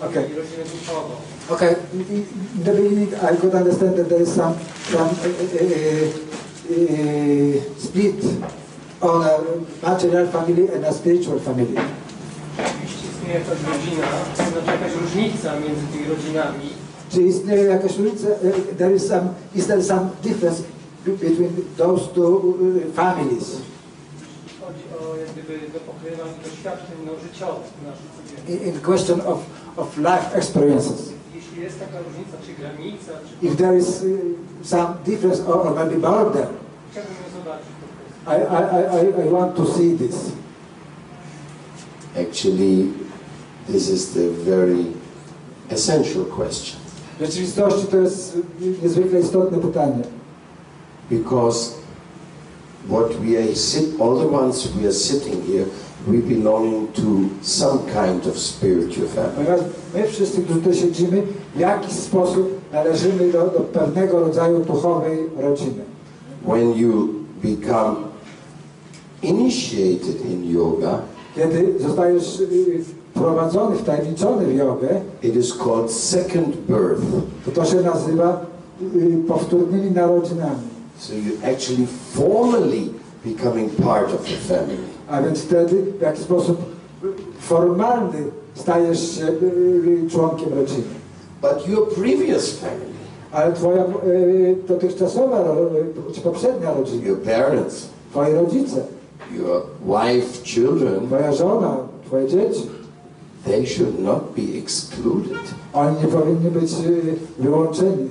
Okay. Okay. In the beginning, I could understand that there is some some uh, uh, uh, split on a material family and a spiritual family. Jeśli istnieje jakaś rodzina, to znaczy jakaś różnica między tymi rodzinami. Czy istnieje jakaś różnica? Eh, there is some, is there some difference between those two eh, families? Chodzi o jak gdyby do doświadczeń no, życiowych naszych codziennych. In, in question of, of life experiences. Jeśli jest taka różnica, czy granica, czy... If there is uh, some difference or, or maybe border, Chciałbym ją zobaczyć. I, I, I, I want to see this. Actually, this is the very essential question W rzeczywistości to jest niezwykle istotne pytanie. because what we are sit, all the ones we are sitting here, we belong to some kind of spiritual family. My wszyscy, którzy tu siedzimy, w jakiś sposób należymy do, do pewnego rodzaju duchowej rodziny. When you become initiated in yoga, Kiedy zostajesz y, wprowadzony, wtajemniczony w jogę, it is called second birth. to to się nazywa y, powtórnymi narodzinami. So you actually formally becoming part of the family. A więc wtedy w jakiś sposób y, formalny stajesz się y, y, członkiem rodziny. But your previous family, Ale twoja y, dotychczasowa, y, czy poprzednia rodzina, your parents, twoi rodzice, your wife, children, twoja żona, twoje dzieci, they should not be excluded. Oni nie powinni być y, wyłączeni.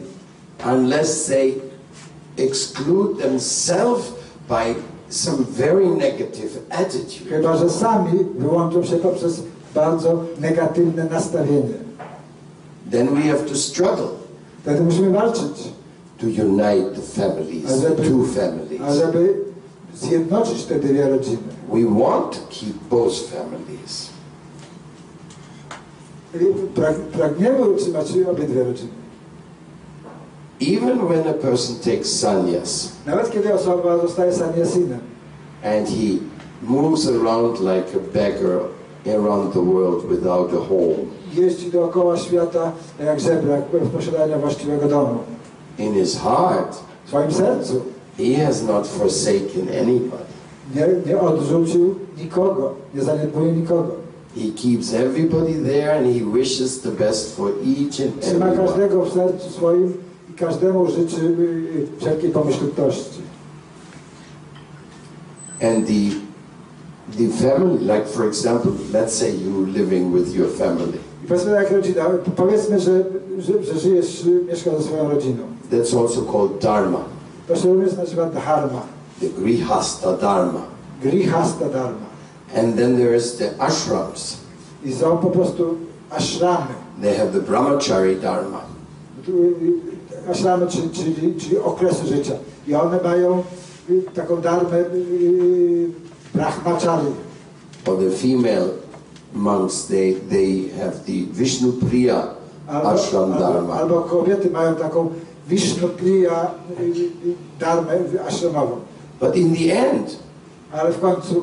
unless they exclude themselves by some very negative attitude. Chyba, że sami wyłączą się poprzez bardzo negatywne nastawienie. Then we have to struggle Wtedy musimy walczyć, to unite the families, the two families. ażeby zjednoczyć te dwie rodziny. We want to keep both families. Prag, pragniemy utrzymać obydwie rodziny. Even when a person takes sannyas Nawet kiedy osoba zostaje saniasinem and he moves around like a beggar around the world without a home, jeździ dookoła świata jak żebrak w posiadaniu właściwego domu. in his heart, W swoim sercu he has not forsaken anybody. nie, nie odrzucił nikogo, nie zaniedbuje nikogo. He keeps everybody there and he wishes the best for each and Trzyma everyone. Każdemu życzy y, wszelkiej pomyślności. And the the family, like for example, let's say you living with your family. Powiedzmy jak rodzina, powiedzmy, że, że, że żyjesz, y, mieszkasz ze swoją rodziną. That's also called dharma, To się również nazywa dharma, the grihasta dharma. grihasta dharma. And then there is the ashrams. I są po prostu ashramy. They have the brahmachari dharma. Tu, y, Ashramy, czyli, czyli, czyli okresy życia. I one mają y, taką darmę y, brahmachari. For the female monks, they, they have the Vishnu Priya ashram dharma. albo kobiety mają taką Vishnu Priya y, darmę ashramową. But in the end, Ale w końcu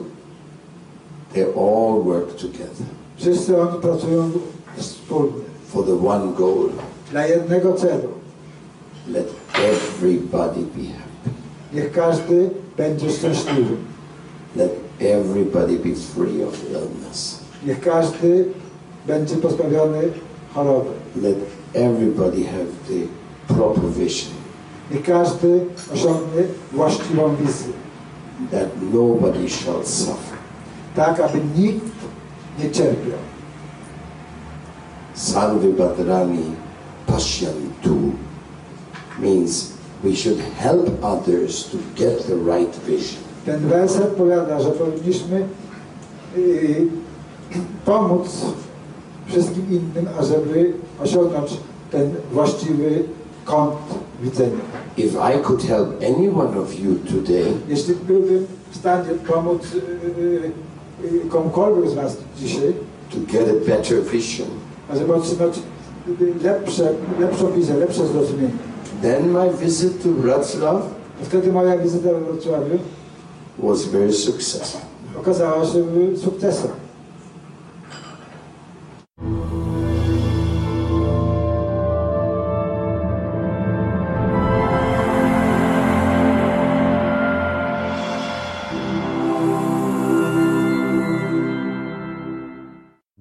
they all work together wszyscy oni pracują wspólnie. for the one goal. Dla jednego celu. Everybody be happy. Niech każdy będzie szczęśliwy. Let everybody be free of illness. Niech każdy będzie pozbawiony choroby. Let everybody have the proper vision Niech każdy osiągnie właściwą wizję. that nobody shall suffer. Tak, aby nikt nie cierpiał. Sarve Bhadrani Pashyantu means we should help others to get the right vision. Ten werset powiada, że powinniśmy yy, pomóc wszystkim innym, ażeby osiągnąć ten właściwy kąt widzenia. If I could help any one of you today, Jeśli byłbym w stanie pomóc yy, komukolwiek z Was dzisiaj, to get a better vision, ażeby otrzymać lepsze, lepszą wizję, lepsze zrozumienie, then my visit to Wrocław wtedy moja wizyta we Wrocławiu was very successful. okazała się sukcesem.